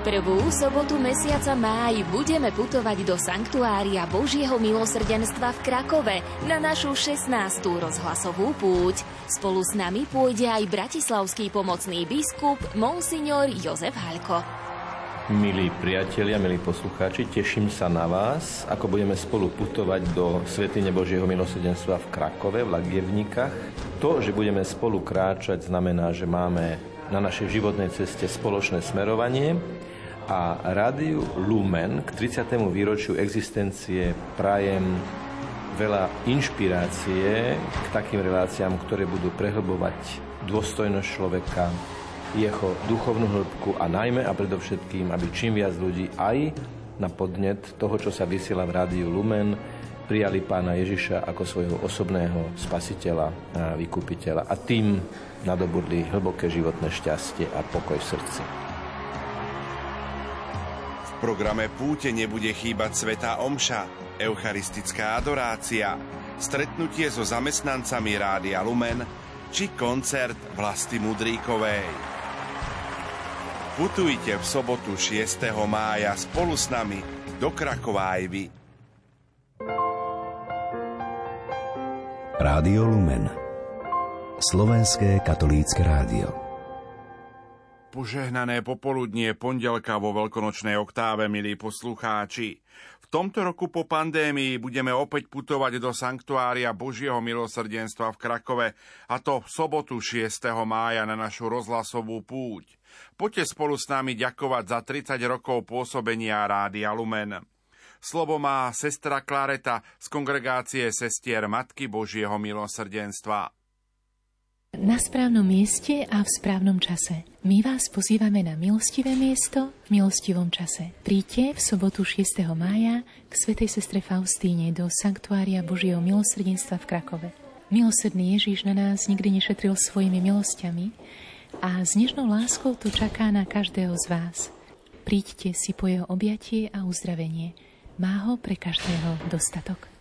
prvú sobotu mesiaca máj budeme putovať do Sanktuária Božieho milosrdenstva v Krakove na našu 16. rozhlasovú púť. Spolu s nami pôjde aj bratislavský pomocný biskup Monsignor Jozef Halko. Milí priatelia, milí poslucháči, teším sa na vás, ako budeme spolu putovať do Svetine Božieho milosrdenstva v Krakove, v Lagievnikách. To, že budeme spolu kráčať, znamená, že máme na našej životnej ceste spoločné smerovanie a rádiu Lumen k 30. výročiu existencie prajem veľa inšpirácie k takým reláciám, ktoré budú prehlbovať dôstojnosť človeka, jeho duchovnú hĺbku a najmä a predovšetkým, aby čím viac ľudí aj na podnet toho, čo sa vysiela v rádiu Lumen, prijali pána Ježiša ako svojho osobného spasiteľa a vykupiteľa a tým nadobudli hlboké životné šťastie a pokoj v srdci. Programe Púte nebude chýbať Svetá Omša, eucharistická adorácia, stretnutie so zamestnancami Rádia Lumen či koncert Vlasti Mudríkovej. Putujte v sobotu 6. mája spolu s nami do Krakova. Rádio Lumen Slovenské katolícke rádio Požehnané popoludnie pondelka vo veľkonočnej oktáve, milí poslucháči. V tomto roku po pandémii budeme opäť putovať do Sanktuária Božieho milosrdenstva v Krakove, a to v sobotu 6. mája na našu rozhlasovú púť. Poďte spolu s nami ďakovať za 30 rokov pôsobenia Rádia Lumen. Slovo má sestra Klareta z kongregácie sestier Matky Božieho milosrdenstva. Na správnom mieste a v správnom čase. My vás pozývame na milostivé miesto v milostivom čase. Príďte v sobotu 6. mája k svätej sestre Faustíne do Sanktuária Božieho milosrdenstva v Krakove. Milosrdný Ježíš na nás nikdy nešetril svojimi milosťami a s nežnou láskou to čaká na každého z vás. Príďte si po jeho objatie a uzdravenie – má ho pre každého dostatok.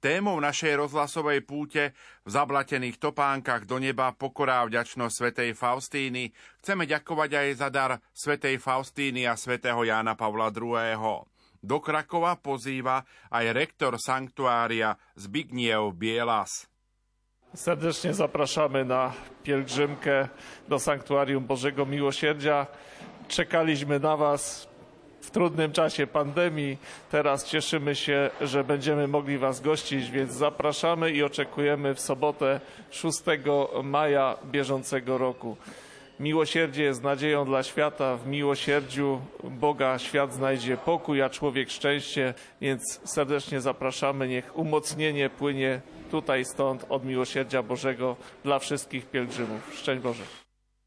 Témou našej rozhlasovej púte v zablatených topánkach do neba pokorá vďačnosť svätej Faustíny chceme ďakovať aj za dar svätej Faustíny a svätého Jána Pavla II. Do Krakova pozýva aj rektor sanktuária Zbigniew Bielas. Serdecznie zapraszamy na pielgrzymkę do Sanktuarium Bożego Miłosierdzia. Czekaliśmy na Was w trudnym czasie pandemii. Teraz cieszymy się, że będziemy mogli Was gościć, więc zapraszamy i oczekujemy w sobotę 6 maja bieżącego roku. Miłosierdzie jest nadzieją dla świata. W miłosierdziu Boga świat znajdzie pokój, a człowiek szczęście, więc serdecznie zapraszamy. Niech umocnienie płynie tutaj stąd od miłosierdzia Bożego dla wszystkich pielgrzymów. Szczęść Boże.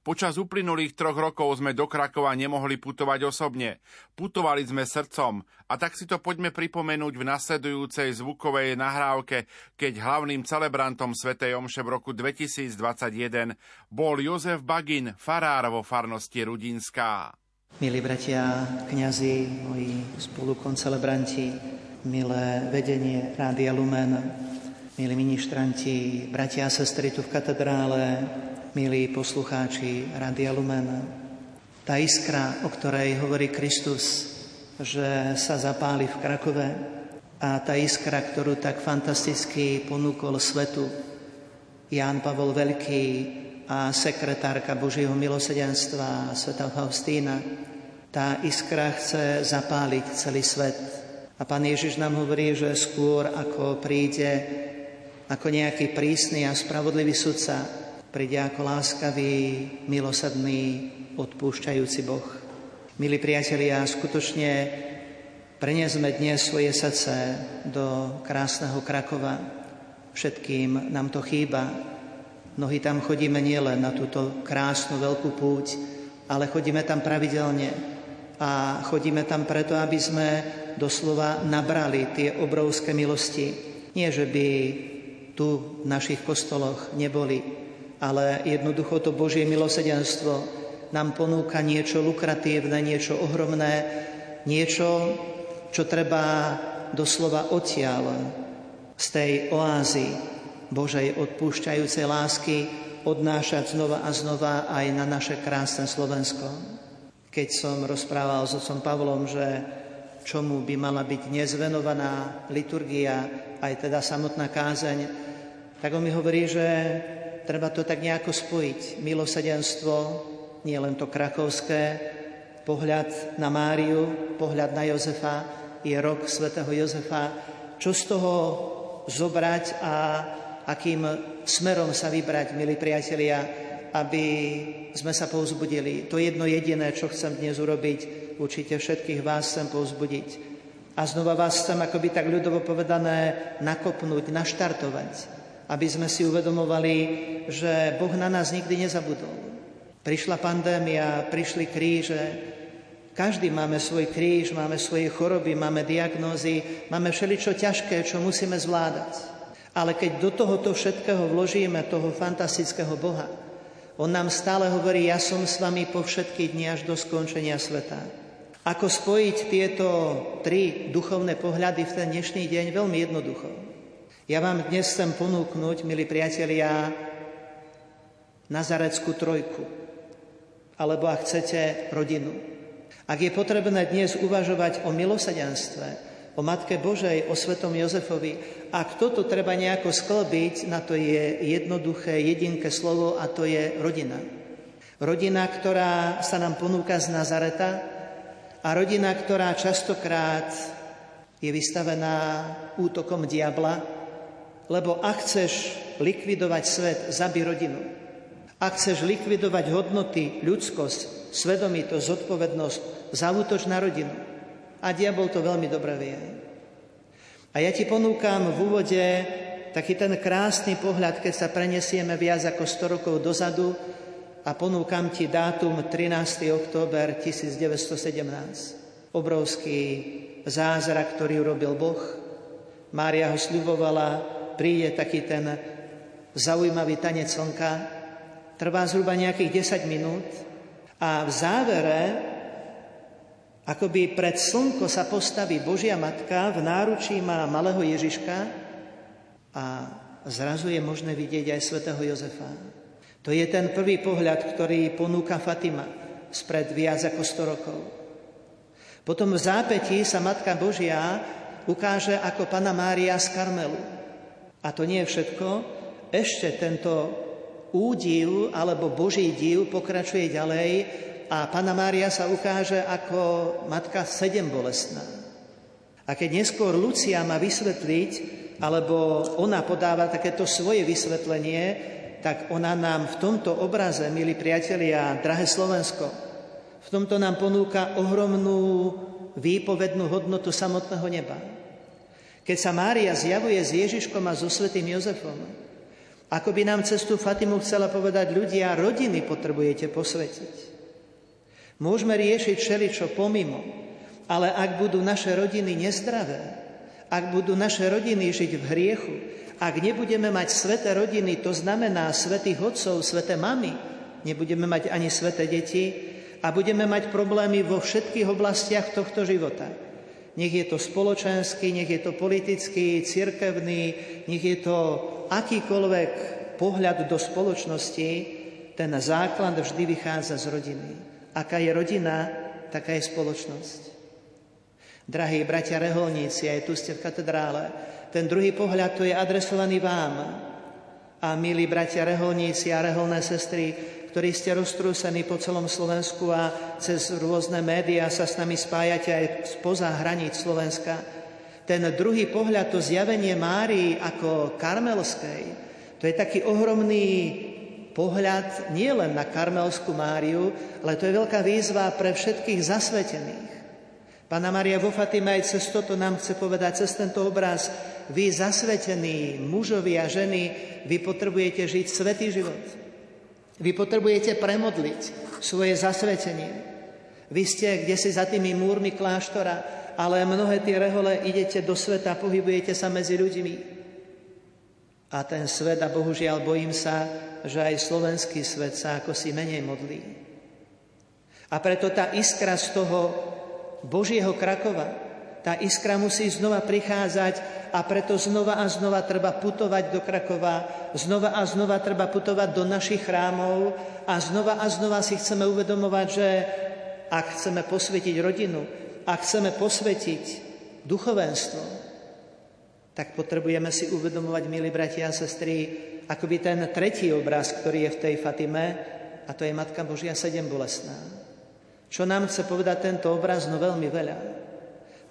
Počas uplynulých troch rokov sme do Krakova nemohli putovať osobne. Putovali sme srdcom a tak si to poďme pripomenúť v nasledujúcej zvukovej nahrávke, keď hlavným celebrantom Svetej Omše v roku 2021 bol Jozef Bagin, farár vo farnosti Rudinská. Milí bratia, kňazi, moji spolukoncelebranti, milé vedenie Rádia Lumen, milí ministranti, bratia a sestry tu v katedrále, milí poslucháči Radia Lumen. Tá iskra, o ktorej hovorí Kristus, že sa zapáli v Krakove a tá iskra, ktorú tak fantasticky ponúkol svetu Ján Pavol Veľký a sekretárka Božieho milosedenstva Sveta Faustína, tá iskra chce zapáliť celý svet. A pán Ježiš nám hovorí, že skôr ako príde ako nejaký prísny a spravodlivý sudca, príde ako láskavý, milosadný, odpúšťajúci Boh. Milí priatelia, skutočne preniesme dnes svoje srdce do krásneho Krakova. Všetkým nám to chýba. Mnohí tam chodíme nielen na túto krásnu veľkú púť, ale chodíme tam pravidelne. A chodíme tam preto, aby sme doslova nabrali tie obrovské milosti. Nie, že by tu v našich kostoloch neboli ale jednoducho to Božie milosedenstvo nám ponúka niečo lukratívne, niečo ohromné, niečo, čo treba doslova odtiaľ z tej oázy Božej odpúšťajúcej lásky odnášať znova a znova aj na naše krásne Slovensko. keď som rozprával s otcom Pavlom, že čomu by mala byť dnes venovaná liturgia, aj teda samotná kázeň, tak on mi hovorí, že treba to tak nejako spojiť. Milosedenstvo, nie len to krakovské, pohľad na Máriu, pohľad na Jozefa, je rok svätého Jozefa. Čo z toho zobrať a akým smerom sa vybrať, milí priatelia, aby sme sa povzbudili. To jedno jediné, čo chcem dnes urobiť, určite všetkých vás chcem povzbudiť. A znova vás chcem, akoby tak ľudovo povedané, nakopnúť, naštartovať, aby sme si uvedomovali, že Boh na nás nikdy nezabudol. Prišla pandémia, prišli kríže, každý máme svoj kríž, máme svoje choroby, máme diagnózy, máme všeličo ťažké, čo musíme zvládať. Ale keď do tohoto všetkého vložíme toho fantastického Boha, On nám stále hovorí, ja som s vami po všetky dni až do skončenia sveta. Ako spojiť tieto tri duchovné pohľady v ten dnešný deň? Veľmi jednoducho. Ja vám dnes chcem ponúknuť, milí priatelia, Nazareckú trojku, alebo ak chcete, rodinu. Ak je potrebné dnes uvažovať o milosadenstve, o Matke Božej, o Svetom Jozefovi. Ak toto treba nejako sklbiť, na to je jednoduché, jedinké slovo a to je rodina. Rodina, ktorá sa nám ponúka z Nazareta a rodina, ktorá častokrát je vystavená útokom diabla, lebo ak chceš likvidovať svet, zabi rodinu. Ak chceš likvidovať hodnoty, ľudskosť, svedomitosť, zodpovednosť, zautoč na rodinu. A diabol to veľmi dobre vie. A ja ti ponúkam v úvode taký ten krásny pohľad, keď sa prenesieme viac ako 100 rokov dozadu a ponúkam ti dátum 13. október 1917. Obrovský zázrak, ktorý urobil Boh. Mária ho sľubovala, príde taký ten zaujímavý tanec slnka, trvá zhruba nejakých 10 minút a v závere Akoby pred slnko sa postaví Božia Matka, v náručí má malého Ježiška a zrazu je možné vidieť aj svätého Jozefa. To je ten prvý pohľad, ktorý ponúka Fatima spred viac ako 100 rokov. Potom v zápätí sa Matka Božia ukáže ako Pana Mária z Karmelu. A to nie je všetko. Ešte tento údiv alebo Boží div pokračuje ďalej a Pana Mária sa ukáže ako matka sedem bolestná. A keď neskôr Lucia má vysvetliť, alebo ona podáva takéto svoje vysvetlenie, tak ona nám v tomto obraze, milí priatelia, drahé Slovensko, v tomto nám ponúka ohromnú výpovednú hodnotu samotného neba. Keď sa Mária zjavuje s Ježiškom a so svetým Jozefom, ako by nám cestu Fatimu chcela povedať ľudia, rodiny potrebujete posvetiť. Môžeme riešiť všeličo pomimo, ale ak budú naše rodiny nezdravé, ak budú naše rodiny žiť v hriechu, ak nebudeme mať sveté rodiny, to znamená svetých otcov, sveté mamy, nebudeme mať ani sveté deti a budeme mať problémy vo všetkých oblastiach tohto života. Nech je to spoločenský, nech je to politický, cirkevný, nech je to akýkoľvek pohľad do spoločnosti, ten základ vždy vychádza z rodiny. Aká je rodina, taká je spoločnosť. Drahí bratia reholníci, aj tu ste v katedrále, ten druhý pohľad tu je adresovaný vám. A milí bratia reholníci a reholné sestry, ktorí ste roztrúsení po celom Slovensku a cez rôzne médiá sa s nami spájate aj spoza hraníc Slovenska. Ten druhý pohľad, to zjavenie Márii ako karmelskej, to je taký ohromný pohľad nie len na Karmelskú Máriu, ale to je veľká výzva pre všetkých zasvetených. Pána Maria vo Fatime aj cez toto nám chce povedať, cez tento obraz, vy zasvetení mužovi a ženy, vy potrebujete žiť svetý život. Vy potrebujete premodliť svoje zasvetenie. Vy ste kde si za tými múrmi kláštora, ale mnohé tie rehole idete do sveta, pohybujete sa medzi ľuďmi. A ten svet, a bohužiaľ bojím sa, že aj slovenský svet sa ako si menej modlí. A preto tá iskra z toho Božieho Krakova, tá iskra musí znova prichádzať a preto znova a znova treba putovať do Krakova, znova a znova treba putovať do našich chrámov a znova a znova si chceme uvedomovať, že ak chceme posvetiť rodinu, ak chceme posvetiť duchovenstvo, tak potrebujeme si uvedomovať, milí bratia a sestry, akoby ten tretí obraz, ktorý je v tej Fatime, a to je Matka Božia sedem bolestná. Čo nám chce povedať tento obraz? No veľmi veľa.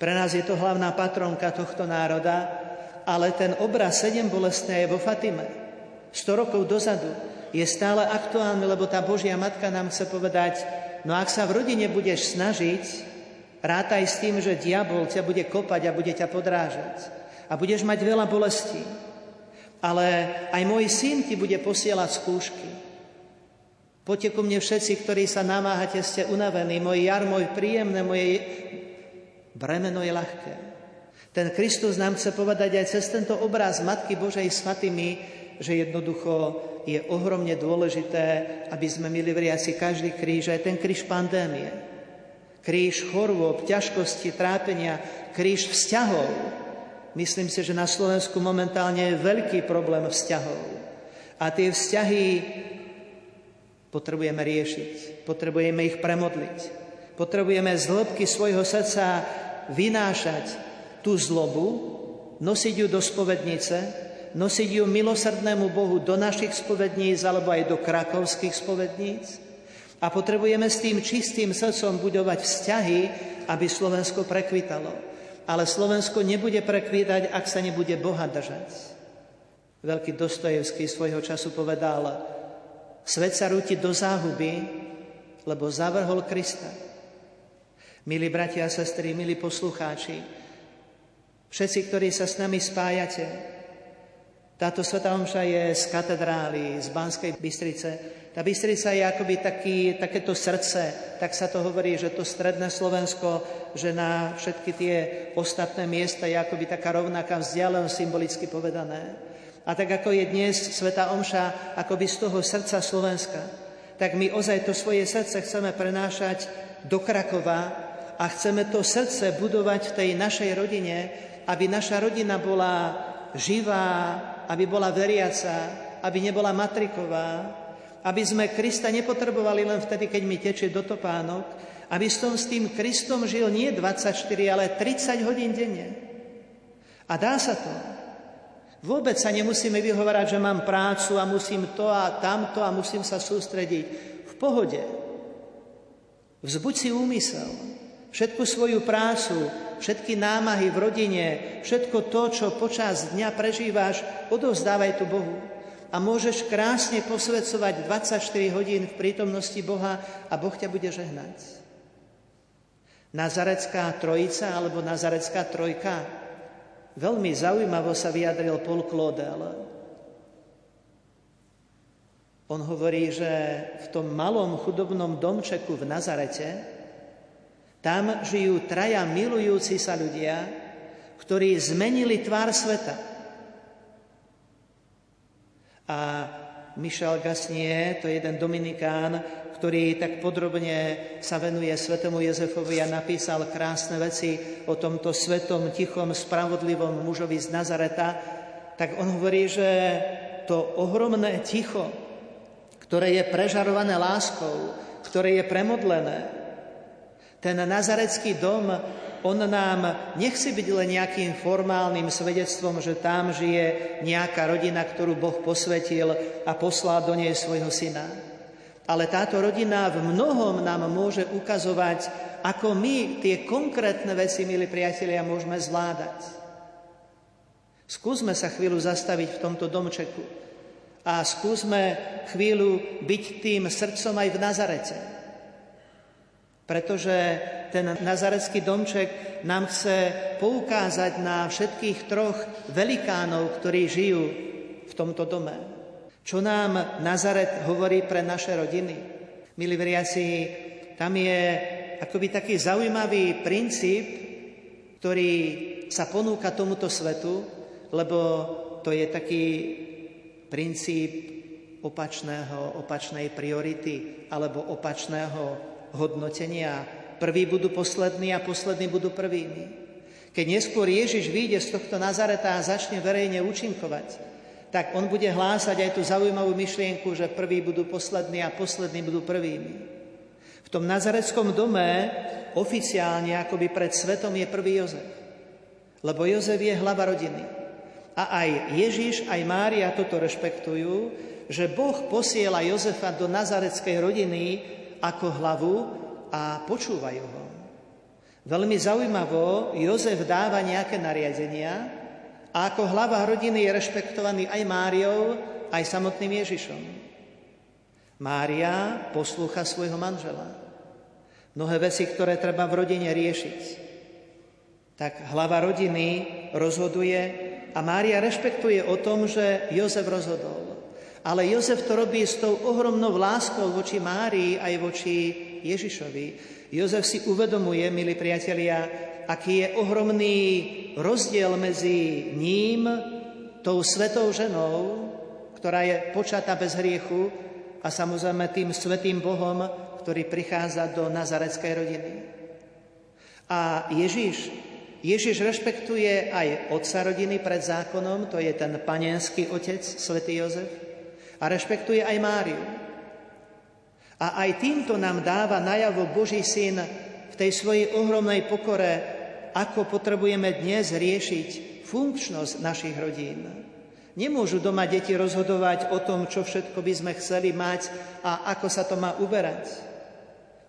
Pre nás je to hlavná patronka tohto národa, ale ten obraz sedem bolestné je vo Fatime. 100 rokov dozadu je stále aktuálny, lebo tá Božia Matka nám chce povedať, no ak sa v rodine budeš snažiť, rátaj s tým, že diabol ťa bude kopať a bude ťa podrážať. A budeš mať veľa bolestí. Ale aj môj syn ti bude posielať skúšky. Poďte ku mne všetci, ktorí sa namáhate, ste unavení. Môj jar, môj príjemné, moje bremeno je ľahké. Ten Kristus nám chce povedať aj cez tento obraz Matky Božej svatými, že jednoducho je ohromne dôležité, aby sme mili veriaci každý kríž, aj ten kríž pandémie. Kríž chorôb, ťažkosti, trápenia, kríž vzťahov. Myslím si, že na Slovensku momentálne je veľký problém vzťahov. A tie vzťahy potrebujeme riešiť, potrebujeme ich premodliť. Potrebujeme z hĺbky svojho srdca vynášať tú zlobu, nosiť ju do spovednice, nosiť ju milosrdnému Bohu do našich spovedníc alebo aj do krakovských spovedníc. A potrebujeme s tým čistým srdcom budovať vzťahy, aby Slovensko prekvitalo. Ale Slovensko nebude prekvítať, ak sa nebude Boha držať. Veľký Dostojevský svojho času povedal, Svet sa rúti do záhuby, lebo zavrhol Krista. Milí bratia a sestry, milí poslucháči, všetci, ktorí sa s nami spájate, táto Sveta Omša je z katedrály, z Banskej Bystrice. Tá Bystrica je akoby taký, takéto srdce, tak sa to hovorí, že to stredné Slovensko, že na všetky tie ostatné miesta je akoby taká rovnaká vzdialenosť symbolicky povedané. A tak ako je dnes Sveta Omša akoby z toho srdca Slovenska, tak my ozaj to svoje srdce chceme prenášať do Krakova a chceme to srdce budovať v tej našej rodine, aby naša rodina bola živá, aby bola veriaca, aby nebola matriková, aby sme Krista nepotrebovali len vtedy, keď mi tečie do topánok, aby som s tým Kristom žil nie 24, ale 30 hodín denne. A dá sa to. Vôbec sa nemusíme vyhovárať, že mám prácu a musím to a tamto a musím sa sústrediť. V pohode. Vzbuď si úmysel. Všetku svoju prácu, všetky námahy v rodine, všetko to, čo počas dňa prežíváš, odovzdávaj tu Bohu. A môžeš krásne posvedcovať 24 hodín v prítomnosti Boha a Boh ťa bude žehnať. Nazarecká trojica alebo Nazarecká trojka Veľmi zaujímavo sa vyjadril Paul Claudel. On hovorí, že v tom malom chudobnom domčeku v Nazarete tam žijú traja milujúci sa ľudia, ktorí zmenili tvár sveta. A Michel Gasnier, to je jeden Dominikán, ktorý tak podrobne sa venuje svetému Jozefovi a napísal krásne veci o tomto svetom, tichom, spravodlivom mužovi z Nazareta, tak on hovorí, že to ohromné ticho, ktoré je prežarované láskou, ktoré je premodlené, ten nazarecký dom, on nám nechce byť len nejakým formálnym svedectvom, že tam žije nejaká rodina, ktorú Boh posvetil a poslal do nej svojho syna ale táto rodina v mnohom nám môže ukazovať, ako my tie konkrétne veci, milí priatelia, môžeme zvládať. Skúsme sa chvíľu zastaviť v tomto domčeku a skúsme chvíľu byť tým srdcom aj v Nazarete. Pretože ten nazarecký domček nám chce poukázať na všetkých troch velikánov, ktorí žijú v tomto dome. Čo nám Nazaret hovorí pre naše rodiny? Milí veriaci, tam je akoby taký zaujímavý princíp, ktorý sa ponúka tomuto svetu, lebo to je taký princíp opačného, opačnej priority alebo opačného hodnotenia. Prví budú poslední a poslední budú prvými. Keď neskôr Ježiš vyjde z tohto Nazareta a začne verejne účinkovať, tak on bude hlásať aj tú zaujímavú myšlienku, že prví budú poslední a poslední budú prvými. V tom nazareckom dome oficiálne akoby pred svetom je prvý Jozef. Lebo Jozef je hlava rodiny. A aj Ježiš, aj Mária toto rešpektujú, že Boh posiela Jozefa do nazareckej rodiny ako hlavu a počúvajú ho. Veľmi zaujímavo, Jozef dáva nejaké nariadenia a ako hlava rodiny je rešpektovaný aj Máriou, aj samotným Ježišom. Mária poslúcha svojho manžela mnohé veci, ktoré treba v rodine riešiť. Tak hlava rodiny rozhoduje a Mária rešpektuje o tom, že Jozef rozhodol. Ale Jozef to robí s tou ohromnou láskou voči Márii aj voči Ježišovi. Jozef si uvedomuje, milí priatelia, aký je ohromný rozdiel medzi ním, tou svetou ženou, ktorá je počatá bez hriechu, a samozrejme tým svetým Bohom, ktorý prichádza do nazareckej rodiny. A Ježiš, Ježiš rešpektuje aj otca rodiny pred zákonom, to je ten panenský otec, svätý Jozef, a rešpektuje aj Máriu. A aj týmto nám dáva najavo Boží syn v tej svojej ohromnej pokore, ako potrebujeme dnes riešiť funkčnosť našich rodín. Nemôžu doma deti rozhodovať o tom, čo všetko by sme chceli mať a ako sa to má uberať.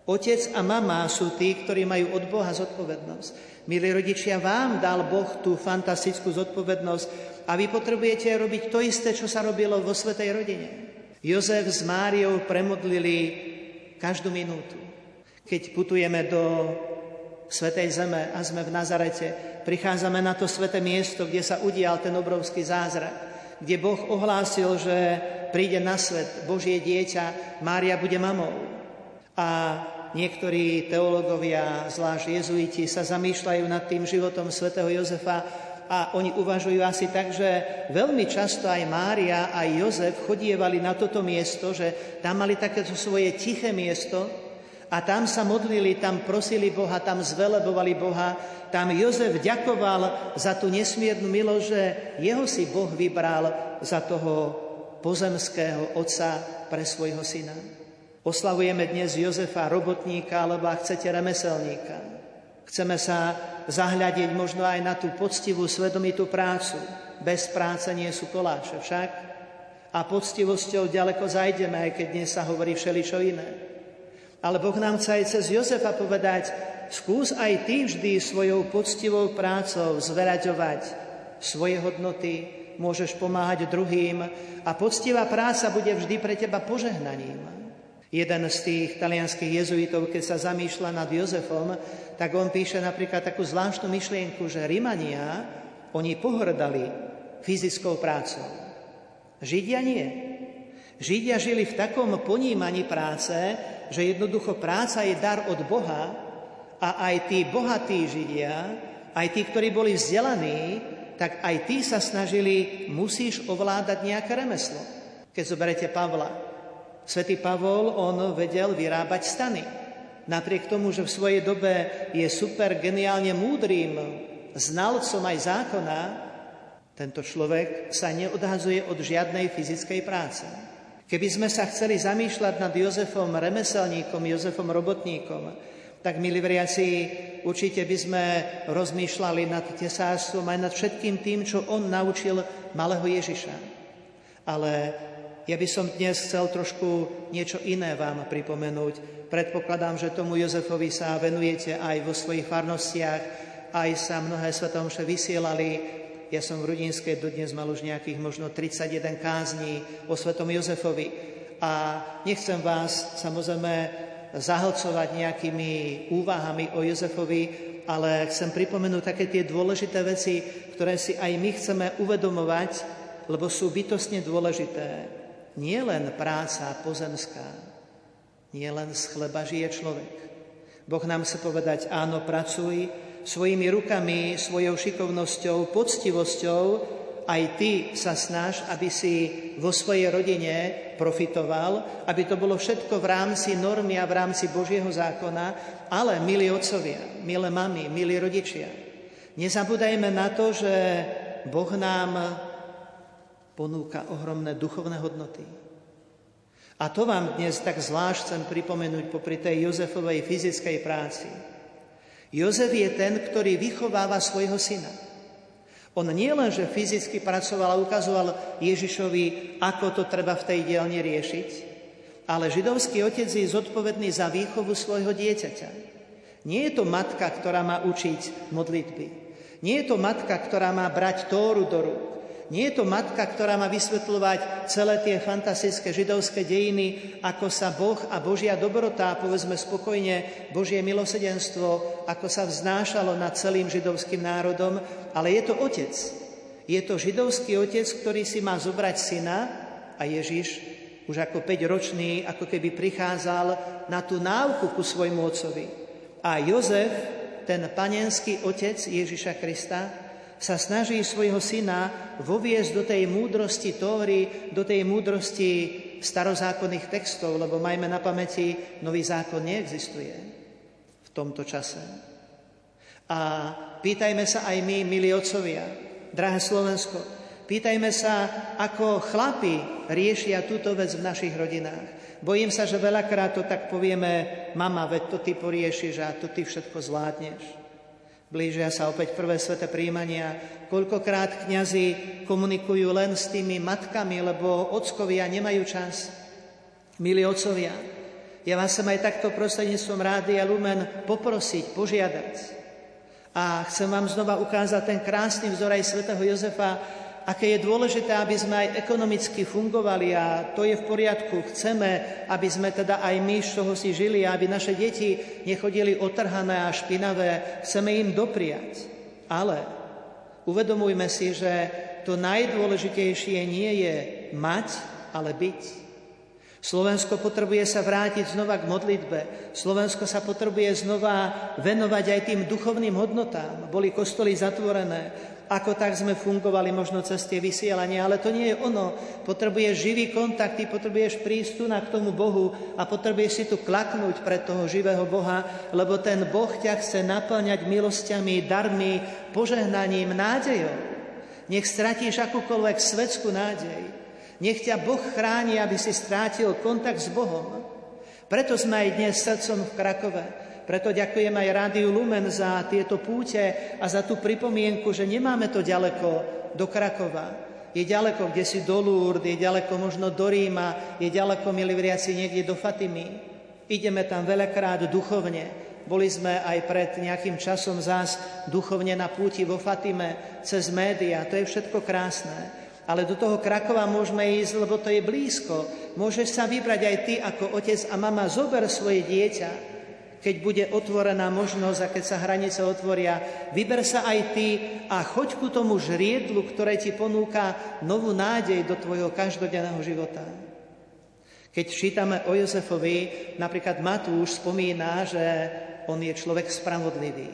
Otec a mama sú tí, ktorí majú od Boha zodpovednosť. Milí rodičia, vám dal Boh tú fantastickú zodpovednosť a vy potrebujete robiť to isté, čo sa robilo vo Svetej rodine. Jozef s Máriou premodlili každú minútu. Keď putujeme do Svetej zeme a sme v Nazarete, prichádzame na to sveté miesto, kde sa udial ten obrovský zázrak, kde Boh ohlásil, že príde na svet Božie dieťa, Mária bude mamou. A niektorí teológovia, zvlášť jezuiti, sa zamýšľajú nad tým životom svätého Jozefa a oni uvažujú asi tak, že veľmi často aj Mária, aj Jozef chodievali na toto miesto, že tam mali takéto svoje tiché miesto a tam sa modlili, tam prosili Boha, tam zvelebovali Boha, tam Jozef ďakoval za tú nesmiernu milosť, že jeho si Boh vybral za toho pozemského otca pre svojho syna. Oslavujeme dnes Jozefa robotníka, alebo ak chcete remeselníka. Chceme sa zahľadiť možno aj na tú poctivú, svedomitú prácu. Bez práce nie sú koláše však. A poctivosťou ďaleko zajdeme, aj keď dnes sa hovorí všeličo iné. Ale Boh nám chce aj cez Jozefa povedať, skús aj ty vždy svojou poctivou prácou zveraďovať svoje hodnoty, môžeš pomáhať druhým a poctivá práca bude vždy pre teba požehnaním. Jeden z tých talianských jezuitov, keď sa zamýšľa nad Jozefom, tak on píše napríklad takú zvláštnu myšlienku, že Rimania, oni pohrdali fyzickou prácou. Židia nie. Židia žili v takom ponímaní práce, že jednoducho práca je dar od Boha a aj tí bohatí Židia, aj tí, ktorí boli vzdelaní, tak aj tí sa snažili, musíš ovládať nejaké remeslo. Keď zoberete Pavla, Svetý Pavol, on vedel vyrábať stany. Napriek tomu, že v svojej dobe je super geniálne múdrým znalcom aj zákona, tento človek sa neodhazuje od žiadnej fyzickej práce. Keby sme sa chceli zamýšľať nad Jozefom remeselníkom, Jozefom robotníkom, tak, milí veriaci, určite by sme rozmýšľali nad tesárstvom aj nad všetkým tým, čo on naučil malého Ježiša. Ale ja by som dnes chcel trošku niečo iné vám pripomenúť. Predpokladám, že tomu Jozefovi sa venujete aj vo svojich farnostiach, aj sa mnohé svetomše vysielali. Ja som v Rudinskej dodnes mal už nejakých možno 31 kázní o svetom Jozefovi. A nechcem vás samozrejme zahlcovať nejakými úvahami o Jozefovi, ale chcem pripomenúť také tie dôležité veci, ktoré si aj my chceme uvedomovať, lebo sú bytostne dôležité. Nie len práca pozemská, nie len z chleba žije človek. Boh nám chce povedať, áno, pracuj svojimi rukami, svojou šikovnosťou, poctivosťou, aj ty sa snaž, aby si vo svojej rodine profitoval, aby to bolo všetko v rámci normy a v rámci Božieho zákona, ale, milí otcovia, milé mamy, milí rodičia, nezabúdajme na to, že Boh nám ponúka ohromné duchovné hodnoty. A to vám dnes tak zvlášť chcem pripomenúť popri tej Jozefovej fyzickej práci. Jozef je ten, ktorý vychováva svojho syna. On nie len, že fyzicky pracoval a ukazoval Ježišovi, ako to treba v tej dielne riešiť, ale židovský otec je zodpovedný za výchovu svojho dieťaťa. Nie je to matka, ktorá má učiť modlitby. Nie je to matka, ktorá má brať Tóru do rúk. Nie je to matka, ktorá má vysvetľovať celé tie fantastické židovské dejiny, ako sa Boh a Božia dobrota, povedzme spokojne, Božie milosedenstvo, ako sa vznášalo nad celým židovským národom, ale je to otec. Je to židovský otec, ktorý si má zobrať syna a Ježiš už ako 5-ročný, ako keby prichádzal na tú náuku ku svojmu otcovi. A Jozef, ten panenský otec Ježiša Krista, sa snaží svojho syna voviesť do tej múdrosti Tóry, do tej múdrosti starozákonných textov, lebo majme na pamäti, nový zákon neexistuje v tomto čase. A pýtajme sa aj my, milí otcovia, drahé Slovensko, pýtajme sa, ako chlapi riešia túto vec v našich rodinách. Bojím sa, že veľakrát to tak povieme, mama, veď to ty poriešiš a to ty všetko zvládneš. Blížia sa opäť prvé sveté príjmania. Koľkokrát kňazi komunikujú len s tými matkami, lebo ockovia nemajú čas. Milí otcovia, ja vás chcem aj takto prostredníctvom Rádia Lumen poprosiť, požiadať. A chcem vám znova ukázať ten krásny vzor aj svätého Jozefa, aké je dôležité, aby sme aj ekonomicky fungovali a to je v poriadku. Chceme, aby sme teda aj my z toho si žili a aby naše deti nechodili otrhané a špinavé. Chceme im dopriať. Ale uvedomujme si, že to najdôležitejšie nie je mať, ale byť. Slovensko potrebuje sa vrátiť znova k modlitbe. Slovensko sa potrebuje znova venovať aj tým duchovným hodnotám. Boli kostoly zatvorené, ako tak sme fungovali možno cez tie vysielania, ale to nie je ono. Potrebuješ živý kontakt, ty potrebuješ prísť tu na k tomu Bohu a potrebuješ si tu klaknúť pred toho živého Boha, lebo ten Boh ťa chce naplňať milosťami, darmi, požehnaním, nádejou. Nech stratíš akúkoľvek svetskú nádej. Nech ťa Boh chráni, aby si strátil kontakt s Bohom. Preto sme aj dnes srdcom v Krakove. Preto ďakujem aj Rádiu Lumen za tieto púte a za tú pripomienku, že nemáme to ďaleko do Krakova. Je ďaleko, kde si do Lourdes, je ďaleko možno do Ríma, je ďaleko, milí vriaci, niekde do Fatimy. Ideme tam veľakrát duchovne. Boli sme aj pred nejakým časom zás duchovne na púti vo Fatime, cez média. To je všetko krásne. Ale do toho Krakova môžeme ísť, lebo to je blízko. Môžeš sa vybrať aj ty ako otec a mama. Zober svoje dieťa keď bude otvorená možnosť a keď sa hranice otvoria, vyber sa aj ty a choď ku tomu žriedlu, ktoré ti ponúka novú nádej do tvojho každodenného života. Keď čítame o Jozefovi, napríklad Matúš spomína, že on je človek spravodlivý.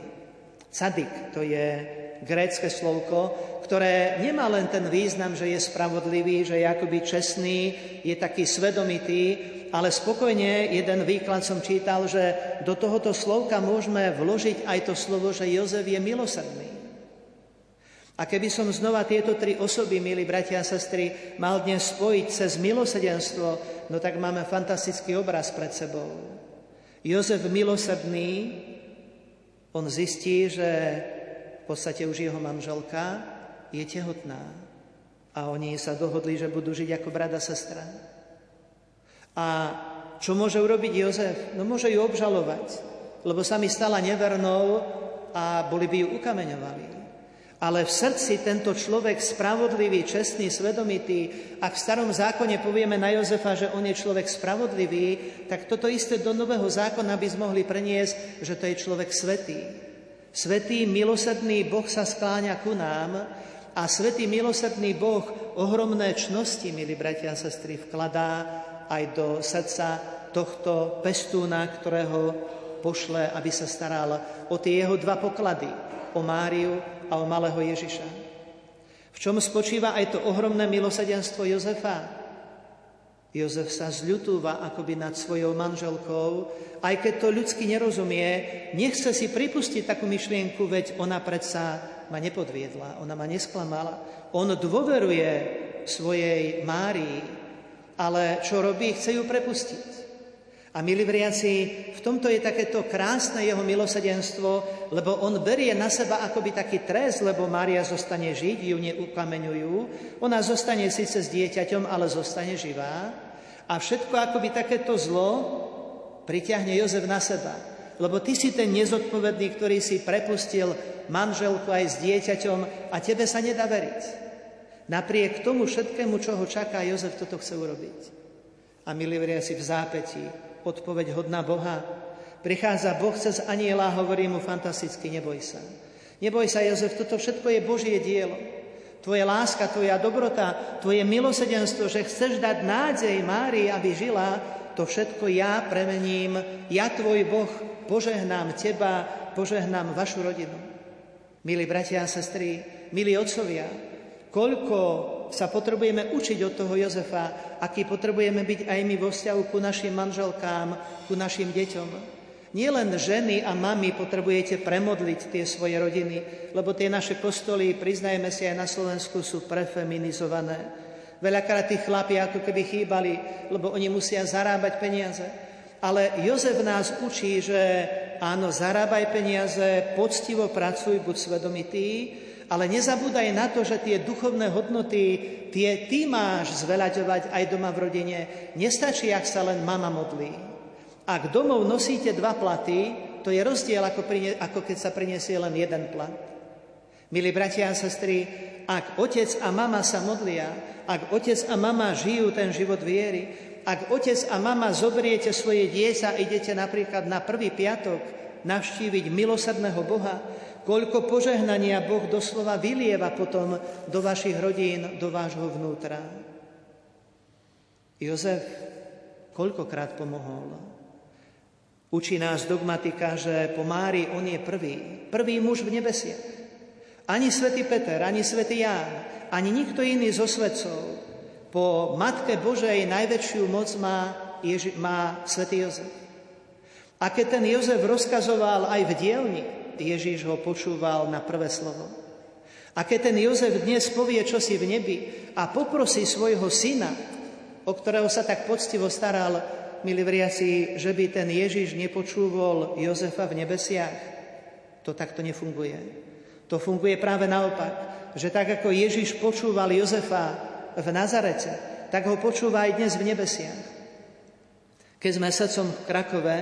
Cadik, to je grécke slovko, ktoré nemá len ten význam, že je spravodlivý, že je akoby čestný, je taký svedomitý, ale spokojne jeden výklad som čítal, že do tohoto slovka môžeme vložiť aj to slovo, že Jozef je milosrdný. A keby som znova tieto tri osoby, milí bratia a sestry, mal dnes spojiť cez milosedenstvo, no tak máme fantastický obraz pred sebou. Jozef milosrdný, on zistí, že podstate už jeho manželka je tehotná. A oni sa dohodli, že budú žiť ako brada sestra. A čo môže urobiť Jozef? No môže ju obžalovať, lebo sa mi stala nevernou a boli by ju ukameňovali. Ale v srdci tento človek spravodlivý, čestný, svedomitý, ak v starom zákone povieme na Jozefa, že on je človek spravodlivý, tak toto isté do nového zákona by sme mohli preniesť, že to je človek svetý. Svetý, milosedný Boh sa skláňa ku nám a svetý, milosedný Boh ohromné čnosti, milí bratia a sestry, vkladá aj do srdca tohto pestúna, ktorého pošle, aby sa staral o tie jeho dva poklady, o Máriu a o malého Ježiša. V čom spočíva aj to ohromné milosedenstvo Jozefa? Jozef sa zľutúva akoby nad svojou manželkou, aj keď to ľudsky nerozumie, nechce si pripustiť takú myšlienku, veď ona predsa ma nepodviedla, ona ma nesklamala. On dôveruje svojej Márii, Ale čo robí? Chce ju prepustiť. A milí vriaci, v tomto je takéto krásne jeho milosedenstvo, lebo on berie na seba akoby taký trest, lebo Mária zostane žiť, ju neukameňujú. Ona zostane síce s dieťaťom, ale zostane živá. A všetko akoby takéto zlo priťahne Jozef na seba. Lebo ty si ten nezodpovedný, ktorý si prepustil manželku aj s dieťaťom a tebe sa nedá veriť. Napriek tomu všetkému, čo ho čaká, Jozef toto chce urobiť. A milí veriaci v zápetí, odpoveď hodná Boha. Prichádza Boh cez aniela, hovorí mu fantasticky, neboj sa. Neboj sa, Jozef, toto všetko je Božie dielo. Tvoje láska, tvoja dobrota, tvoje milosedenstvo, že chceš dať nádej Márii, aby žila, to všetko ja premením, ja tvoj Boh, požehnám teba, požehnám vašu rodinu. Milí bratia a sestry, milí otcovia, koľko sa potrebujeme učiť od toho Jozefa, aký potrebujeme byť aj my vo vzťahu ku našim manželkám, ku našim deťom. Nie len ženy a mami potrebujete premodliť tie svoje rodiny, lebo tie naše kostoly, priznajme si aj na Slovensku, sú prefeminizované. Veľakrát tí chlapi ako keby chýbali, lebo oni musia zarábať peniaze. Ale Jozef nás učí, že áno, zarábaj peniaze, poctivo pracuj, buď svedomitý, ale nezabúdaj na to, že tie duchovné hodnoty, tie ty máš zveľaďovať aj doma v rodine. Nestačí, ak sa len mama modlí. Ak domov nosíte dva platy, to je rozdiel, ako, prine, ako keď sa prinesie len jeden plat. Milí bratia a sestry, ak otec a mama sa modlia, ak otec a mama žijú ten život viery, ak otec a mama zoberiete svoje dieťa a idete napríklad na prvý piatok navštíviť milosadného Boha, koľko požehnania Boh doslova vylieva potom do vašich rodín, do vášho vnútra. Jozef koľkokrát pomohol. Učí nás dogmatika, že po Mári on je prvý, prvý muž v nebesiach. Ani svätý Peter, ani svätý Ján, ani nikto iný zo svetcov po Matke Božej najväčšiu moc má, Ježi- má svätý Jozef. A keď ten Jozef rozkazoval aj v dielni, Ježíš ho počúval na prvé slovo. A keď ten Jozef dnes povie čosi v nebi a poprosí svojho syna, o ktorého sa tak poctivo staral, milí vriaci, že by ten Ježíš nepočúval Jozefa v nebesiach, to takto nefunguje. To funguje práve naopak, že tak ako Ježíš počúval Jozefa v Nazarete, tak ho počúva aj dnes v nebesiach. Keď sme srdcom v Krakove,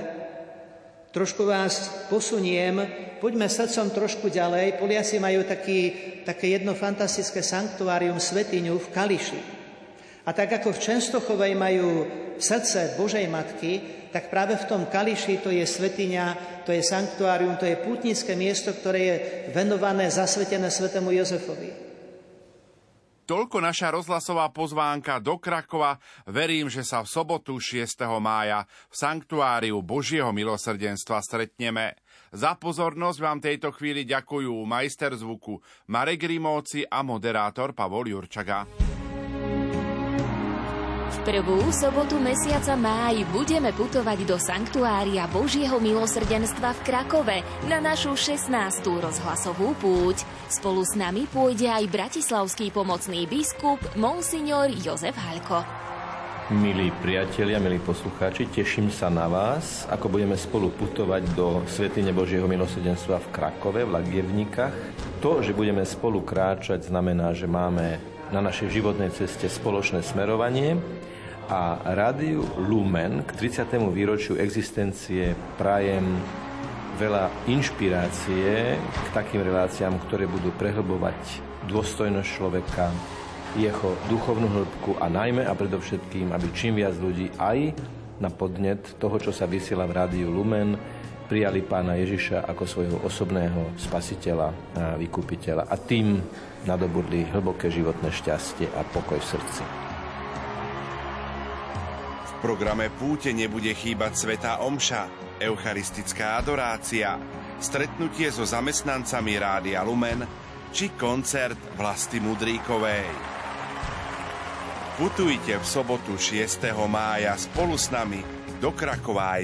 Trošku vás posuniem, poďme srdcom trošku ďalej. Poliaci majú taký, také jedno fantastické sanktuárium Svetiňu v Kališi. A tak ako v Čenstochovej majú srdce Božej Matky, tak práve v tom Kališi to je svetiňa, to je sanktuárium, to je pútnické miesto, ktoré je venované, zasvetené svetému Jozefovi. Toľko naša rozhlasová pozvánka do Krakova. Verím, že sa v sobotu 6. mája v Sanktuáriu Božieho milosrdenstva stretneme. Za pozornosť vám tejto chvíli ďakujú majster zvuku Marek Rimóci a moderátor Pavol Jurčaga prvú sobotu mesiaca máj budeme putovať do Sanktuária Božieho milosrdenstva v Krakove na našu 16. rozhlasovú púť. Spolu s nami pôjde aj bratislavský pomocný biskup Monsignor Jozef Halko. Milí priatelia, milí poslucháči, teším sa na vás, ako budeme spolu putovať do Svetine Božieho milosrdenstva v Krakove, v Lagievnikách. To, že budeme spolu kráčať, znamená, že máme na našej životnej ceste spoločné smerovanie a rádiu Lumen k 30. výročiu existencie prajem veľa inšpirácie k takým reláciám, ktoré budú prehlbovať dôstojnosť človeka, jeho duchovnú hĺbku a najmä a predovšetkým, aby čím viac ľudí aj na podnet toho, čo sa vysiela v rádiu Lumen, prijali pána Ježiša ako svojho osobného spasiteľa a vykupiteľa a tým nadobudli hlboké životné šťastie a pokoj v srdci programe Púte nebude chýbať Svetá Omša, eucharistická adorácia, stretnutie so zamestnancami Rádia Lumen či koncert Vlasty Mudríkovej. Putujte v sobotu 6. mája spolu s nami do Krakova.